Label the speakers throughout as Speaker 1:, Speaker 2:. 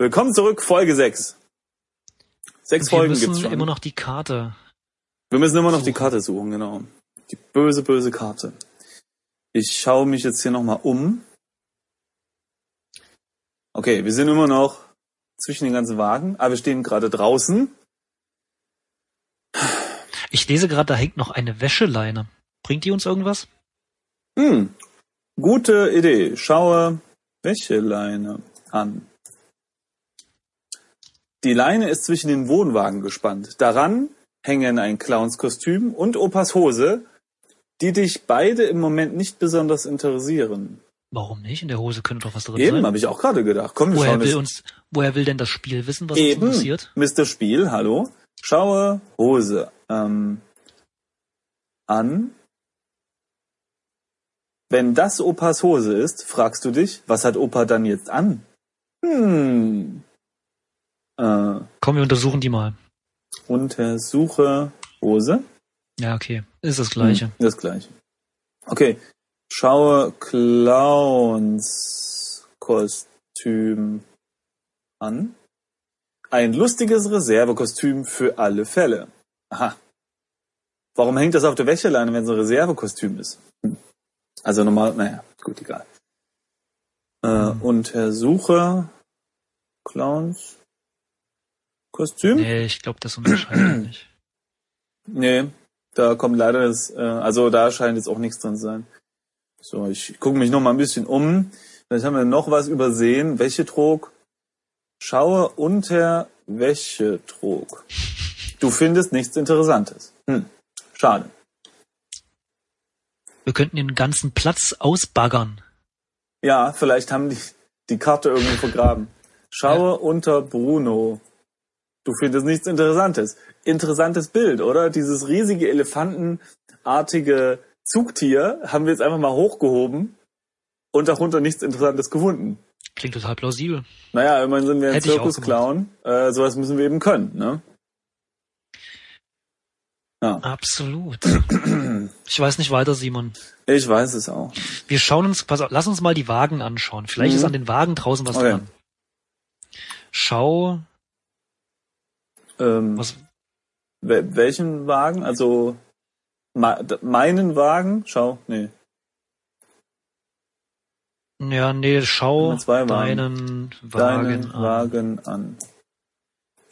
Speaker 1: Willkommen zurück, Folge 6. Sechs
Speaker 2: Und wir
Speaker 1: Folgen
Speaker 2: müssen
Speaker 1: gibt's schon.
Speaker 2: immer noch die Karte.
Speaker 1: Wir müssen immer noch die
Speaker 2: suchen.
Speaker 1: Karte suchen, genau. Die böse, böse Karte. Ich schaue mich jetzt hier nochmal um. Okay, wir sind immer noch zwischen den ganzen Wagen, aber wir stehen gerade draußen.
Speaker 2: Ich lese gerade, da hängt noch eine Wäscheleine. Bringt die uns irgendwas?
Speaker 1: Hm, gute Idee. Schaue Wäscheleine an. Die Leine ist zwischen den Wohnwagen gespannt. Daran hängen ein Clownskostüm und Opas Hose, die dich beide im Moment nicht besonders interessieren.
Speaker 2: Warum nicht? In der Hose könnte doch was drin
Speaker 1: Eben,
Speaker 2: sein.
Speaker 1: habe ich auch gerade gedacht. Komm, wir
Speaker 2: Woher
Speaker 1: schauen
Speaker 2: will uns, woher will denn das Spiel wissen, was uns
Speaker 1: Eben,
Speaker 2: interessiert?
Speaker 1: Mr. Spiel, hallo. Schaue Hose ähm, an. Wenn das Opas Hose ist, fragst du dich, was hat Opa dann jetzt an? Hm. Äh,
Speaker 2: Komm, wir untersuchen die mal.
Speaker 1: untersuche Hose.
Speaker 2: Ja, okay. Ist das Gleiche.
Speaker 1: Hm, das gleiche. Okay. Schaue Clowns Kostüm an. Ein lustiges Reservekostüm für alle Fälle. Aha. Warum hängt das auf der Wäscheleine, wenn es ein Reservekostüm ist? Hm. Also normal, naja, gut, egal. Äh, untersuche Clowns Kostüm?
Speaker 2: Nee, ich glaube, das unterscheidet nicht.
Speaker 1: Nee, da kommt leider das, äh, also da scheint jetzt auch nichts drin zu sein. So, ich gucke mich noch mal ein bisschen um. Vielleicht haben wir noch was übersehen. Wäschetrog. Schaue unter Wäschetrog. Du findest nichts Interessantes. Hm, schade.
Speaker 2: Wir könnten den ganzen Platz ausbaggern.
Speaker 1: Ja, vielleicht haben die die Karte irgendwo vergraben. Schaue unter Bruno. Du findest nichts Interessantes. Interessantes Bild, oder? Dieses riesige elefantenartige Zugtier haben wir jetzt einfach mal hochgehoben und darunter nichts Interessantes gefunden.
Speaker 2: Klingt total plausibel.
Speaker 1: Naja, immerhin sind wir ein Zirkusclown. Äh, sowas müssen wir eben können, ne? Ja.
Speaker 2: Absolut. Ich weiß nicht weiter, Simon.
Speaker 1: Ich weiß es auch.
Speaker 2: Wir schauen uns, pass auf, lass uns mal die Wagen anschauen. Vielleicht
Speaker 1: Mhm.
Speaker 2: ist an den Wagen draußen was
Speaker 1: Okay.
Speaker 2: dran. Schau,
Speaker 1: Ähm,
Speaker 2: was,
Speaker 1: wel- welchen Wagen? Also meinen Wagen? Schau, nee.
Speaker 2: ja, nee, schau deinen Wagen
Speaker 1: deinen
Speaker 2: an.
Speaker 1: Wagen an.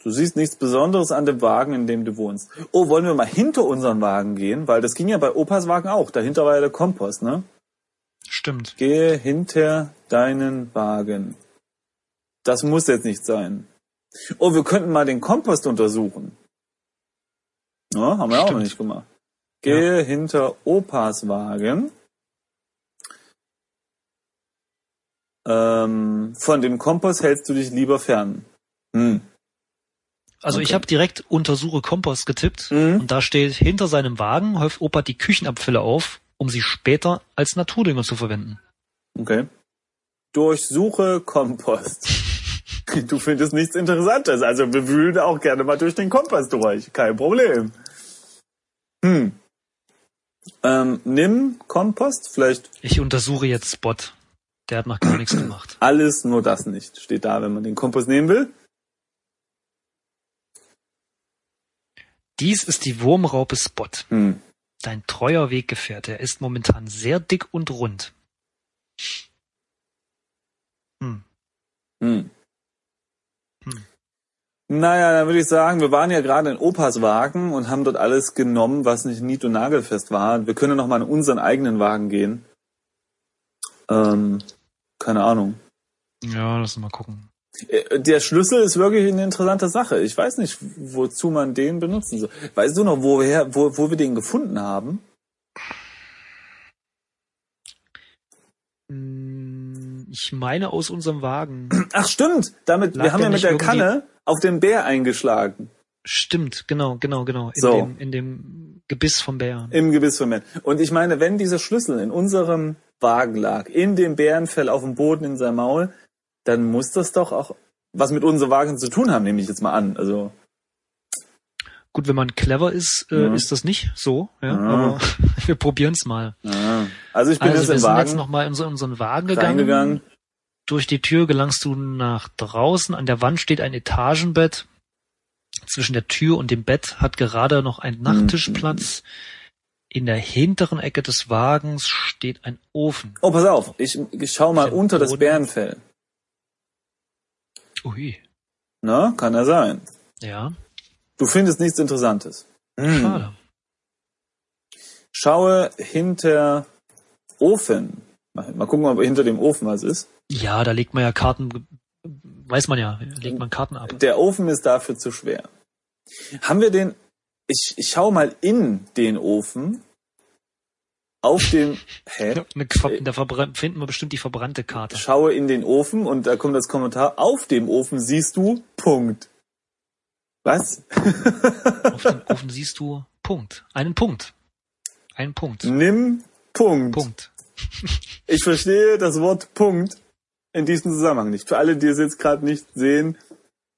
Speaker 1: Du siehst nichts Besonderes an dem Wagen, in dem du wohnst. Oh, wollen wir mal hinter unseren Wagen gehen? Weil das ging ja bei Opas Wagen auch. Dahinter war ja der Kompost, ne?
Speaker 2: Stimmt.
Speaker 1: Gehe hinter deinen Wagen. Das muss jetzt nicht sein. Oh, wir könnten mal den Kompost untersuchen. Ja, haben wir auch noch
Speaker 2: Stimmt.
Speaker 1: nicht gemacht. Gehe hinter Opas Wagen. Ähm, von dem Kompost hältst du dich lieber fern. Hm.
Speaker 2: Also ich
Speaker 1: Okay.
Speaker 2: habe direkt untersuche Kompost getippt
Speaker 1: Mhm.
Speaker 2: und da steht, hinter seinem Wagen häuft Opa die Küchenabfälle auf, um sie später als Naturdünger zu verwenden.
Speaker 1: Okay. Durchsuche Kompost. Du findest nichts Interessantes. Also wir wühlen auch gerne mal durch den Kompost durch. Kein Problem. Hm. Ähm, nimm Kompost, vielleicht
Speaker 2: Ich untersuche jetzt Spot. Der hat noch gar nichts gemacht.
Speaker 1: alles, nur das nicht. Steht da, wenn man den Kompost nehmen will.
Speaker 2: Dies ist die Wurmraupe Spot.
Speaker 1: Hm.
Speaker 2: Dein treuer Weggefährte. Er ist momentan sehr dick und rund. Hm.
Speaker 1: Hm. Naja, dann würde ich sagen, wir waren ja gerade in Opas Wagen und haben dort alles genommen, was nicht nied- und nagelfest war. Wir können noch mal in unseren eigenen Wagen gehen. Ähm, keine Ahnung.
Speaker 2: Ja, lass uns mal gucken.
Speaker 1: Äh, Der Schlüssel ist wirklich eine interessante Sache. Ich weiß nicht, wozu man den benutzen soll. Weißt du noch, woher, wo, wo wir den gefunden haben?
Speaker 2: Hm, Ich meine aus unserem Wagen.
Speaker 1: Ach stimmt, damit
Speaker 2: Lag
Speaker 1: wir haben ja mit
Speaker 2: nicht
Speaker 1: der Kanne auf den Bär eingeschlagen
Speaker 2: Stimmt, genau, genau, genau. In,
Speaker 1: So.
Speaker 2: dem, in dem Gebiss vom Bären.
Speaker 1: im Gebiss von Bären. Und ich meine, wenn dieser Schlüssel in unserem Wagen lag, in dem Bärenfell auf dem Boden in seinem Maul, dann muss das doch auch was mit unserem Wagen zu tun haben, nehme ich jetzt mal an. Also
Speaker 2: Gut, wenn man clever ist, äh,
Speaker 1: Ja.
Speaker 2: ist das nicht so, ja,
Speaker 1: Ja.
Speaker 2: aber wir probieren's mal.
Speaker 1: ja. also ich bin
Speaker 2: Also
Speaker 1: jetzt
Speaker 2: wir
Speaker 1: im
Speaker 2: sind
Speaker 1: Wagen
Speaker 2: jetzt nochmal in so unseren Wagen gegangen. Durch die Tür gelangst du nach draußen. An der Wand steht ein Etagenbett. Zwischen der Tür und dem Bett hat gerade noch ein Nachttisch
Speaker 1: Mhm.
Speaker 2: Platz. In der hinteren Ecke des Wagens steht ein Ofen.
Speaker 1: Oh, pass auf, ich, ich schau mal unter das. Bärenfell.
Speaker 2: Ui.
Speaker 1: Na, kann ja sein.
Speaker 2: Ja,
Speaker 1: Du findest nichts Interessantes. Hm.
Speaker 2: schade.
Speaker 1: Schaue hinter Ofen. Mal mal gucken, ob hinter dem Ofen was ist.
Speaker 2: Ja, da legt man ja Karten, weiß man ja, legt man Karten ab.
Speaker 1: Der Ofen ist dafür zu schwer. Haben wir den, ich, ich schau mal in den Ofen. Auf dem, hä?
Speaker 2: Der Verbra finden wir bestimmt die verbrannte Karte.
Speaker 1: Schaue in den Ofen und da kommt das Kommentar. Auf dem Ofen siehst du Punkt. Was?
Speaker 2: Auf dem Ofen siehst du Punkt. Einen Punkt. Einen Punkt.
Speaker 1: Nimm Punkt.
Speaker 2: Punkt.
Speaker 1: Ich verstehe das Wort Punkt in diesem Zusammenhang nicht. Für alle, die es jetzt gerade nicht sehen,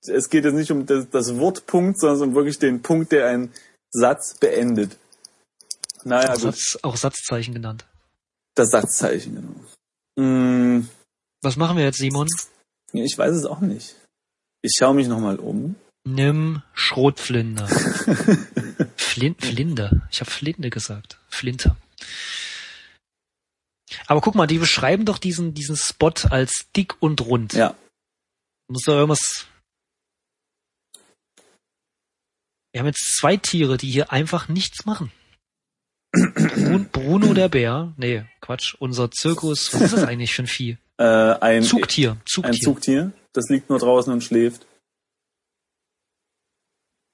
Speaker 1: es geht jetzt nicht um das, das Wort Punkt, sondern um wirklich den Punkt, der einen Satz beendet. Naja,
Speaker 2: Auch,
Speaker 1: gut,
Speaker 2: Satz, auch Satzzeichen genannt.
Speaker 1: das Satzzeichen, genau. Mm,
Speaker 2: Was machen wir jetzt, Simon?
Speaker 1: ich weiß es auch nicht. Ich schaue mich nochmal um.
Speaker 2: Nimm Schrotflinte. Flin Flinte. Ich habe Flinte gesagt. Flinte. Aber guck mal, die beschreiben doch diesen, diesen Spot als dick und rund.
Speaker 1: Ja,
Speaker 2: Muss doch irgendwas. Wir haben jetzt zwei Tiere, die hier einfach nichts machen. Brun- Bruno der Bär. Nee, Quatsch. Unser Zirkus. Was ist das eigentlich für ein Vieh?
Speaker 1: äh, ein,
Speaker 2: Zugtier.
Speaker 1: ein
Speaker 2: Zugtier.
Speaker 1: Zugtier. Das liegt nur draußen und schläft.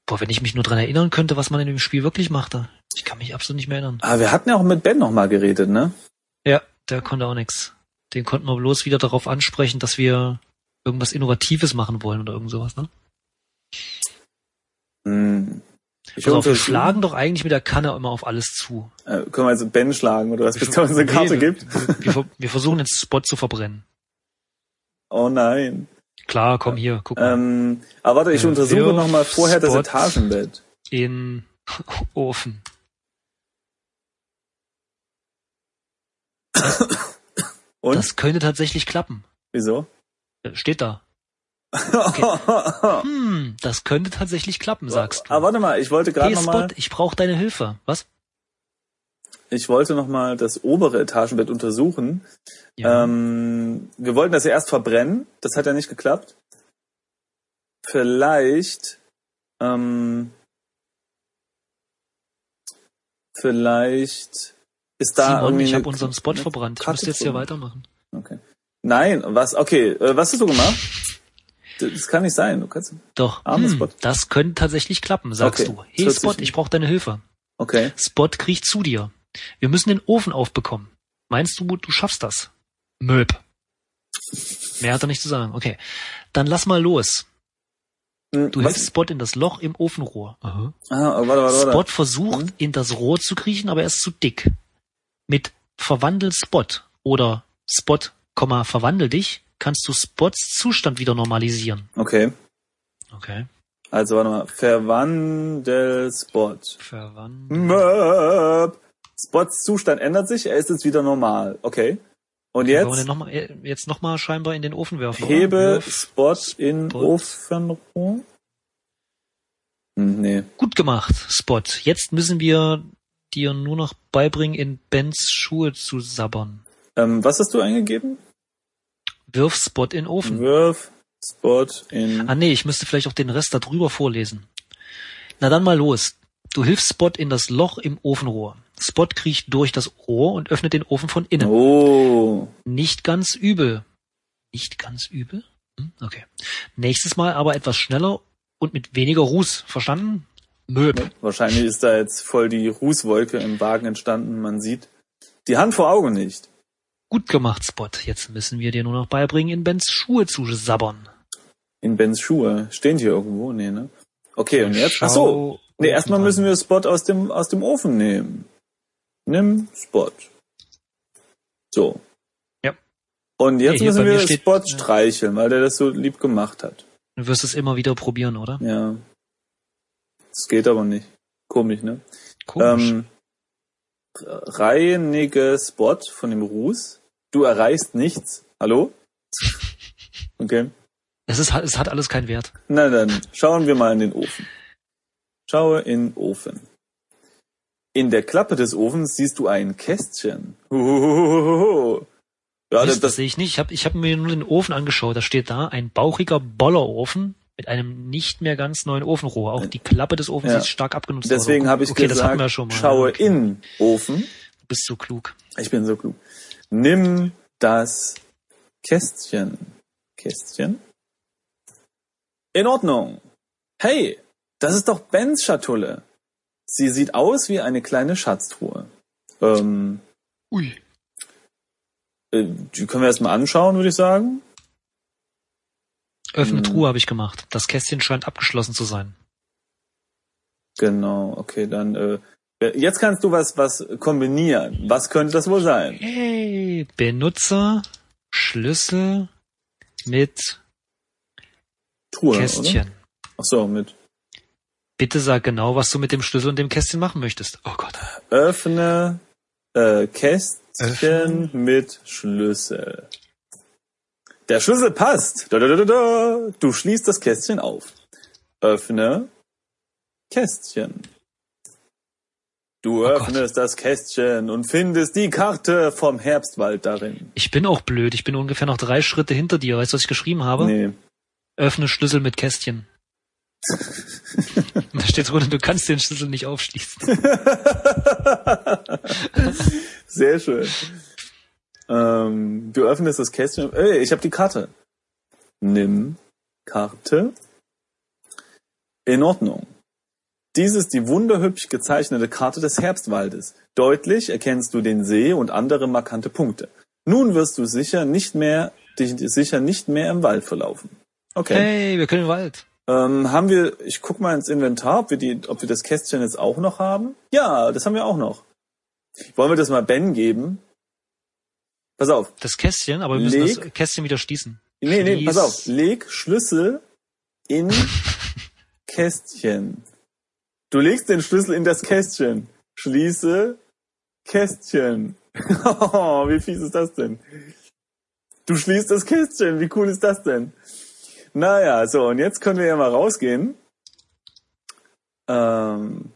Speaker 2: Boah, wenn ich mich nur dran erinnern könnte, was man in dem Spiel wirklich machte. Ich kann mich absolut nicht mehr erinnern.
Speaker 1: Ah, wir hatten ja auch mit Ben nochmal geredet, ne?
Speaker 2: Der konnte auch nix. Den konnten wir bloß wieder darauf ansprechen, dass wir irgendwas Innovatives machen wollen oder irgend sowas, ne?
Speaker 1: Hm. Ich
Speaker 2: Also wir schlagen doch eigentlich mit der Kanne immer auf alles zu.
Speaker 1: Äh, können wir jetzt Ben schlagen oder was, bis da uns eine
Speaker 2: Nee,
Speaker 1: Karte
Speaker 2: wir,
Speaker 1: gibt?
Speaker 2: Wir, wir, ver- wir versuchen jetzt Spot zu verbrennen.
Speaker 1: Oh nein.
Speaker 2: Klar, komm hier, guck mal.
Speaker 1: Ähm, aber warte, ich
Speaker 2: Äh,
Speaker 1: untersuche nochmal vorher das
Speaker 2: Spot.
Speaker 1: Etagenbett.
Speaker 2: In Ofen.
Speaker 1: Und?
Speaker 2: Das könnte tatsächlich klappen.
Speaker 1: Wieso?
Speaker 2: Äh, Steht da. Hm, das könnte tatsächlich klappen, sagst du.
Speaker 1: Aber warte mal, ich wollte gerade
Speaker 2: hey
Speaker 1: noch
Speaker 2: Spot,
Speaker 1: mal,
Speaker 2: ich brauche deine Hilfe. Was?
Speaker 1: ich wollte noch mal das obere Etagenbett untersuchen.
Speaker 2: Ja.
Speaker 1: Ähm, wir wollten das ja erst verbrennen. Das hat ja nicht geklappt. Vielleicht, ähm, vielleicht ist da
Speaker 2: Simon,
Speaker 1: irgendwie
Speaker 2: ich habe unseren Spot
Speaker 1: eine
Speaker 2: verbrannt. Ich müsste jetzt hier weitermachen.
Speaker 1: Okay. Nein, was? Okay, äh, was hast du gemacht? Das kann nicht sein. Du kannst.
Speaker 2: Doch, hm,
Speaker 1: Spot.
Speaker 2: das könnte tatsächlich klappen, sagst
Speaker 1: Okay,
Speaker 2: du. Hey Spot, ich brauche deine Hilfe.
Speaker 1: Okay.
Speaker 2: Spot kriecht zu dir. Wir müssen den Ofen aufbekommen. Meinst du, du schaffst das? Möb. Mehr hat er nicht zu sagen. Okay. Dann lass mal los.
Speaker 1: Hm,
Speaker 2: Du
Speaker 1: was?
Speaker 2: hilfst Spot in das Loch im Ofenrohr.
Speaker 1: Ah, warte, warte, warte.
Speaker 2: Spot versucht,
Speaker 1: Mhm.
Speaker 2: in das Rohr zu kriechen, aber er ist zu dick. Mit Verwandel Spot oder Spot, verwandel dich, kannst du Spots Zustand wieder normalisieren.
Speaker 1: Okay.
Speaker 2: Okay.
Speaker 1: Also warte mal. Verwandel Spot.
Speaker 2: Verwandel.
Speaker 1: Möp. Spots Zustand ändert sich, er ist jetzt wieder normal. Okay. Und
Speaker 2: den
Speaker 1: jetzt
Speaker 2: noch mal, äh, jetzt nochmal scheinbar in den Ofen werfen.
Speaker 1: hebe. Spot in
Speaker 2: Spot.
Speaker 1: Ofenrohr. Hm, nee.
Speaker 2: Gut gemacht, Spot. Jetzt müssen wir dir nur noch beibringen, in Bens Schuhe zu sabbern.
Speaker 1: Ähm, was hast du eingegeben?
Speaker 2: Wirf Spot in Ofen.
Speaker 1: Wirf Spot in.
Speaker 2: Ah nee, ich müsste vielleicht auch den Rest da drüber vorlesen. Na dann mal los. Du hilfst Spot in das Loch im Ofenrohr. Spot kriecht durch das Rohr und öffnet den Ofen von innen.
Speaker 1: Oh.
Speaker 2: Nicht ganz übel. Nicht ganz übel? Hm, Okay. Nächstes Mal aber etwas schneller und mit weniger Ruß. Verstanden? Möb.
Speaker 1: Wahrscheinlich ist da jetzt voll die Rußwolke im Wagen entstanden. Man sieht die Hand vor Augen nicht.
Speaker 2: Gut gemacht, Spot. Jetzt müssen wir dir nur noch beibringen, in Bens Schuhe zu sabbern.
Speaker 1: In Bens Schuhe. Stehen die hier irgendwo? Nee, ne? Okay, und jetzt? Ach so. Nee, erstmal müssen wir Spot aus dem, aus dem Ofen nehmen. Nimm Spot. So.
Speaker 2: Ja.
Speaker 1: Und jetzt
Speaker 2: Nee,
Speaker 1: müssen wir Spot streicheln, weil der das so lieb gemacht hat.
Speaker 2: Du wirst es immer wieder probieren, oder?
Speaker 1: Ja. Das geht aber nicht. Komisch, ne?
Speaker 2: Komisch.
Speaker 1: Ähm, reinige Spot von dem Ruß. Du erreichst nichts. Hallo? Okay.
Speaker 2: Es, ist, es hat alles keinen Wert.
Speaker 1: Na dann, schauen wir mal in den Ofen. Schaue in Ofen. In der Klappe des Ofens siehst du ein Kästchen. Huhuhuhuhu. Ja,
Speaker 2: Mist,
Speaker 1: das,
Speaker 2: das
Speaker 1: das,
Speaker 2: sehe ich nicht. Ich habe ich hab mir nur den Ofen angeschaut. Da steht da ein bauchiger Bollerofen mit einem nicht mehr ganz neuen Ofenrohr. Auch die Klappe des Ofens
Speaker 1: Ja.
Speaker 2: ist stark abgenutzt.
Speaker 1: deswegen
Speaker 2: worden.
Speaker 1: habe ich
Speaker 2: okay, das
Speaker 1: gesagt,
Speaker 2: wir schon mal.
Speaker 1: schaue
Speaker 2: Okay.
Speaker 1: in Ofen.
Speaker 2: Du bist so klug.
Speaker 1: Ich bin so klug. Nimm das Kästchen. Kästchen? In Ordnung. Hey, das ist doch Bens Schatulle. Sie sieht aus wie eine kleine Schatztruhe. Ähm,
Speaker 2: Ui.
Speaker 1: äh, die können wir erstmal anschauen, würde ich sagen.
Speaker 2: Öffne
Speaker 1: Hm.
Speaker 2: Truhe habe ich gemacht. Das Kästchen scheint abgeschlossen zu sein.
Speaker 1: Genau, okay, dann äh, jetzt kannst du was was kombinieren. Was könnte das wohl sein?
Speaker 2: Hey, Benutzer, Schlüssel mit
Speaker 1: Truhe,
Speaker 2: Kästchen.
Speaker 1: oder? Ach so, mit
Speaker 2: Bitte sag genau, was du mit dem Schlüssel und dem Kästchen machen möchtest. Oh Gott.
Speaker 1: öffne äh, Kästchen
Speaker 2: Öffnen.
Speaker 1: mit Schlüssel. Der Schlüssel passt. Da, da, da. Du schließt das Kästchen auf. Öffne Kästchen. Du
Speaker 2: Oh Gott.
Speaker 1: öffnest das Kästchen und findest die Karte vom Herbstwald darin.
Speaker 2: Ich bin auch blöd. Ich bin ungefähr noch drei Schritte hinter dir. Weißt du, was ich geschrieben habe?
Speaker 1: Nee.
Speaker 2: Öffne Schlüssel mit Kästchen. Da steht drunter, du kannst den Schlüssel nicht aufschließen.
Speaker 1: Sehr schön. Ähm, du öffnest das Kästchen. Ey, ich habe die Karte. Nimm Karte. In Ordnung. Dies ist die wunderhübsch gezeichnete Karte des Herbstwaldes. Deutlich erkennst du den See und andere markante Punkte. Nun wirst du sicher nicht mehr, dich sicher nicht mehr im Wald verlaufen. Okay.
Speaker 2: Hey, wir können den Wald.
Speaker 1: Ähm, haben wir, ich guck mal ins Inventar, ob wir die, ob wir das Kästchen jetzt auch noch haben. Ja, das haben wir auch noch. Wollen wir das mal Ben geben? Pass auf.
Speaker 2: Das Kästchen, aber wir müssen
Speaker 1: Leg.
Speaker 2: das Kästchen wieder schließen.
Speaker 1: Nee, nee,
Speaker 2: Schließ.
Speaker 1: pass auf. Leg Schlüssel in Kästchen. Du legst den Schlüssel in das Kästchen. Schließe Kästchen. Oh, wie fies ist das denn? Du schließt das Kästchen. Wie cool ist das denn? Naja, so, und jetzt können wir ja mal rausgehen. Ähm,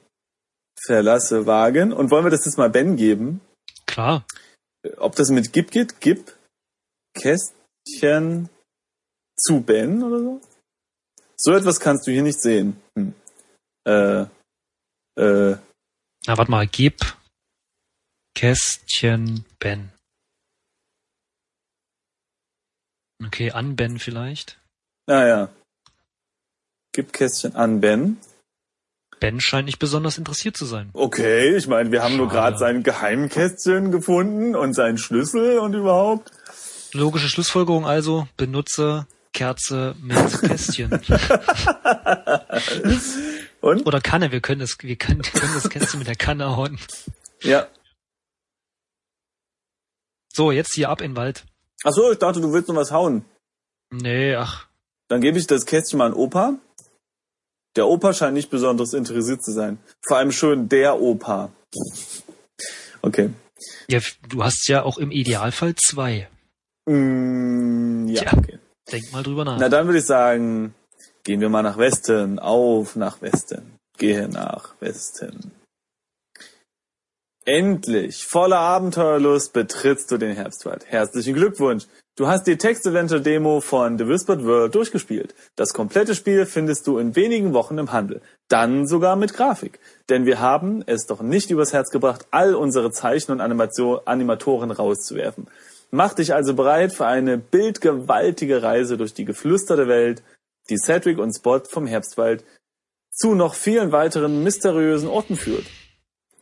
Speaker 1: verlasse Wagen. Und wollen wir das jetzt mal Ben geben?
Speaker 2: Klar.
Speaker 1: Ob das mit Gib geht, Gib Kästchen zu Ben oder so? So etwas kannst du hier nicht sehen. Hm. Äh, äh,
Speaker 2: Na, warte mal. Gib Kästchen Ben. Okay, an Ben vielleicht.
Speaker 1: naja. Gib Kästchen an Ben.
Speaker 2: Ben scheint nicht besonders interessiert zu sein.
Speaker 1: Okay, ich meine, wir haben nur
Speaker 2: Schade.
Speaker 1: gerade sein Geheimkästchen gefunden und seinen Schlüssel und überhaupt.
Speaker 2: Logische Schlussfolgerung also, benutze Kerze mit Kästchen.
Speaker 1: Und?
Speaker 2: Oder Kanne, wir können das, wir können, wir können das Kästchen mit der Kanne hauen.
Speaker 1: Ja.
Speaker 2: So, jetzt hier ab in den Wald.
Speaker 1: Ach so, ich dachte, du willst noch was hauen.
Speaker 2: Nee, ach,
Speaker 1: Dann gebe ich das Kästchen mal an Opa. Der Opa scheint nicht besonders interessiert zu sein. Vor allem schön der Opa. Okay.
Speaker 2: ja, du hast ja auch im Idealfall zwei.
Speaker 1: Mm, ja,
Speaker 2: Tja.
Speaker 1: okay.
Speaker 2: Denk mal drüber nach.
Speaker 1: Na dann würde ich sagen, gehen wir mal nach Westen. Auf nach Westen. Gehe nach Westen. Endlich, voller Abenteuerlust, betrittst du den Herbstwald. Herzlichen Glückwunsch. Du hast die Text-Adventure-Demo von The Whispered World durchgespielt. Das komplette Spiel findest du in wenigen Wochen im Handel. Dann sogar mit Grafik. Denn wir haben es doch nicht übers Herz gebracht, all unsere Zeichen- und Animation Animatoren rauszuwerfen. Mach dich also bereit für eine bildgewaltige Reise durch die geflüsterte Welt, die Cedric und Spot vom Herbstwald zu noch vielen weiteren mysteriösen Orten führt.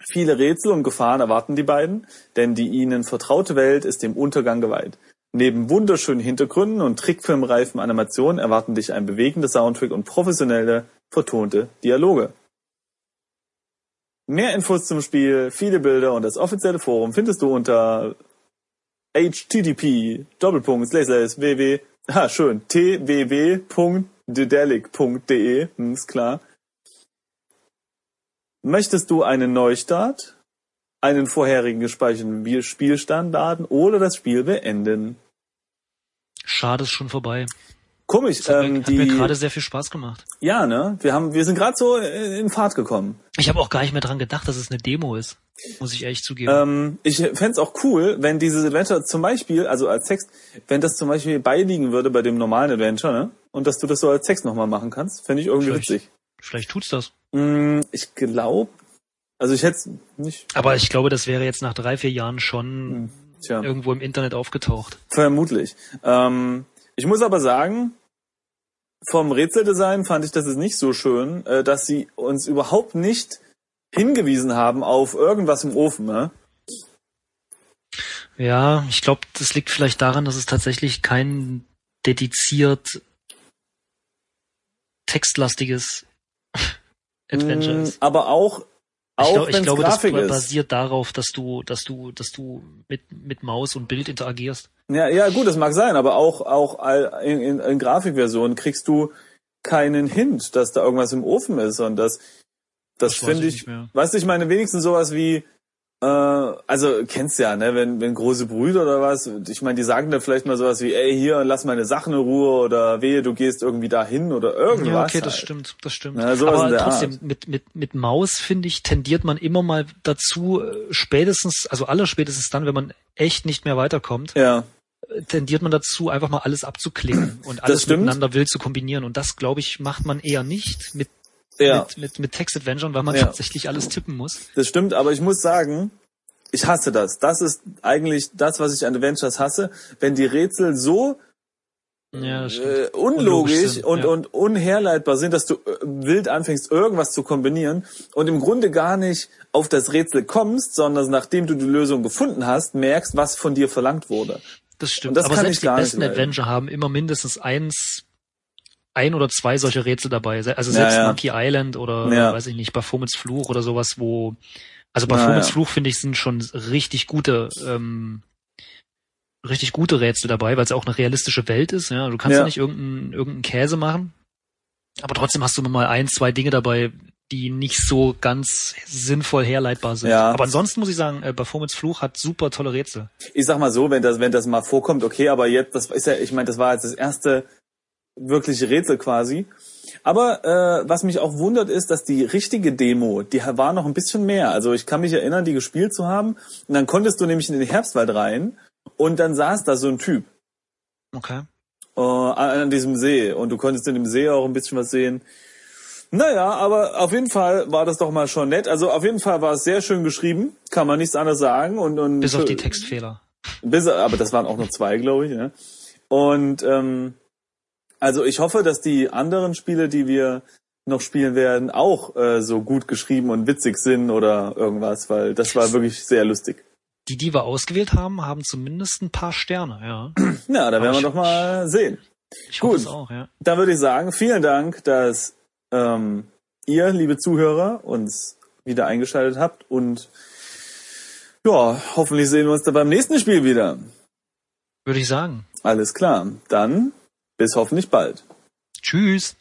Speaker 1: Viele Rätsel und Gefahren erwarten die beiden, denn die ihnen vertraute Welt ist dem Untergang geweiht. Neben wunderschönen Hintergründen und trickfilmreifen Animationen erwarten dich ein bewegender Soundtrack und professionelle, vertonte Dialoge. Mehr Infos zum Spiel, viele Bilder und das offizielle Forum findest du unter http www ah schön tww.dedelic.de hm, ist klar Möchtest du einen Neustart, einen vorherigen gespeicherten Spielstand laden oder das Spiel beenden?
Speaker 2: Schade ist schon vorbei.
Speaker 1: Komisch,
Speaker 2: Das hat,
Speaker 1: ähm,
Speaker 2: mir, hat
Speaker 1: die,
Speaker 2: mir gerade sehr viel Spaß gemacht.
Speaker 1: ja, ne? Wir haben, wir sind gerade so in Fahrt gekommen.
Speaker 2: Ich habe auch gar nicht mehr dran gedacht, dass es eine Demo ist. Muss ich ehrlich zugeben.
Speaker 1: Ähm, ich fänd's auch cool, wenn dieses Adventure zum Beispiel, also als Text, wenn das zum Beispiel beiliegen würde bei dem normalen Adventure, ne? Und dass du das so als Text nochmal machen kannst, fände ich irgendwie
Speaker 2: Vielleicht.
Speaker 1: witzig.
Speaker 2: Vielleicht tut's das.
Speaker 1: Mm, ich glaube, also ich hätte nicht,
Speaker 2: Aber ich glaube, das wäre jetzt nach drei, vier Jahren schon
Speaker 1: tja,
Speaker 2: irgendwo im Internet aufgetaucht.
Speaker 1: vermutlich. Ähm, ich muss aber sagen, vom Rätseldesign fand ich das ist nicht so schön, äh, dass sie uns überhaupt nicht hingewiesen haben auf irgendwas im Ofen, ne?
Speaker 2: Ja, ich glaube, das liegt vielleicht daran, dass es tatsächlich kein dediziert textlastiges Adventure
Speaker 1: Mm,
Speaker 2: ist.
Speaker 1: Aber auch,
Speaker 2: Ich,
Speaker 1: auch
Speaker 2: glaub, ich
Speaker 1: wenn es
Speaker 2: glaube, das
Speaker 1: Grafik ist.
Speaker 2: basiert darauf, dass du, dass du, dass du mit, mit Maus und Bild interagierst.
Speaker 1: Ja, ja, gut, das mag sein, aber auch, auch in, in, in Grafikversionen kriegst du keinen Hint, dass da irgendwas im Ofen ist und das, das,
Speaker 2: Das
Speaker 1: finde
Speaker 2: ich
Speaker 1: ich, weißt du, ich meine wenigstens sowas wie, äh, also kennst ja, ne, wenn, wenn große Brüder oder was, ich meine, die sagen dann vielleicht mal sowas wie, ey, hier, lass meine Sachen in Ruhe oder wehe, du gehst irgendwie dahin oder irgendwas.
Speaker 2: Ja, okay, das
Speaker 1: halt.
Speaker 2: stimmt, das stimmt.
Speaker 1: Ja, sowas in
Speaker 2: Aber trotzdem,
Speaker 1: Art.
Speaker 2: mit, mit, mit Maus, finde ich, tendiert man immer mal dazu, äh, spätestens, also aller spätestens dann, wenn man echt nicht mehr weiterkommt,
Speaker 1: Ja,
Speaker 2: tendiert man dazu, einfach mal alles abzuklicken und alles
Speaker 1: stimmt.
Speaker 2: miteinander wild zu kombinieren. Und das, glaube ich, macht man eher nicht mit,
Speaker 1: ja,
Speaker 2: mit, mit, mit Text-Adventuren, weil man
Speaker 1: Ja.
Speaker 2: tatsächlich alles tippen muss.
Speaker 1: das stimmt, aber ich muss sagen, ich hasse das. Das ist eigentlich das, was ich an Adventures hasse, wenn die Rätsel so
Speaker 2: Ja,
Speaker 1: äh, unlogisch
Speaker 2: sind,
Speaker 1: und,
Speaker 2: ja.
Speaker 1: und unherleitbar sind, dass du äh, wild anfängst, irgendwas zu kombinieren und im Grunde gar nicht auf das Rätsel kommst, sondern nachdem du die Lösung gefunden hast, merkst, was von dir verlangt wurde.
Speaker 2: Das stimmt.
Speaker 1: Und das
Speaker 2: Aber
Speaker 1: kann
Speaker 2: selbst
Speaker 1: ich
Speaker 2: die
Speaker 1: gar nicht
Speaker 2: besten. Adventure haben immer mindestens eins, ein oder zwei solche Rätsel dabei. Also selbst
Speaker 1: ja.
Speaker 2: Monkey Island oder
Speaker 1: Ja.
Speaker 2: weiß ich nicht, Baphomets Fluch oder sowas, wo also Baphomets
Speaker 1: ja.
Speaker 2: Fluch finde ich sind schon richtig gute ähm, richtig gute Rätsel dabei, weil es auch eine realistische Welt ist. Ja, du kannst ja,
Speaker 1: Ja.
Speaker 2: nicht irgendeinen irgendeinen Käse machen, aber trotzdem hast du immer mal ein, zwei Dinge dabei, die nicht so ganz sinnvoll herleitbar sind.
Speaker 1: Ja.
Speaker 2: Aber ansonsten muss ich sagen, äh, Baphomets Fluch hat super tolle Rätsel.
Speaker 1: Ich sag mal so, wenn das, wenn das mal vorkommt, okay, aber jetzt, das ist ja, ich meine, das war jetzt das erste wirkliche Rätsel quasi. Aber äh, was mich auch wundert ist, dass die richtige Demo, die war noch ein bisschen mehr. Also ich kann mich erinnern, die gespielt zu haben. Und dann konntest du nämlich in den Herbstwald rein und dann saß da so ein Typ
Speaker 2: Okay.
Speaker 1: äh, an, diesem See und du konntest in dem See auch ein bisschen was sehen. Naja, aber auf jeden Fall war das doch mal schon nett. Also auf jeden Fall war es sehr schön geschrieben, kann man nichts anderes sagen. Und, und
Speaker 2: Bis auf die Textfehler.
Speaker 1: bis, aber das waren auch nur zwei, glaube ich. Ne? Und ähm, also ich hoffe, dass die anderen Spiele, die wir noch spielen werden, auch äh, so gut geschrieben und witzig sind oder irgendwas, weil das war wirklich sehr lustig.
Speaker 2: Die, die wir ausgewählt haben, haben zumindest ein paar Sterne, ja.
Speaker 1: Ja, da werden wir doch mal sehen.
Speaker 2: Ich
Speaker 1: Gut.
Speaker 2: hoffe auch, ja.
Speaker 1: Dann würde ich sagen, vielen Dank, dass ähm, ihr, liebe Zuhörer, uns wieder eingeschaltet habt und ja, hoffentlich sehen wir uns dann beim nächsten Spiel wieder.
Speaker 2: Würde ich sagen.
Speaker 1: Alles klar. Dann bis hoffentlich bald.
Speaker 2: Tschüss.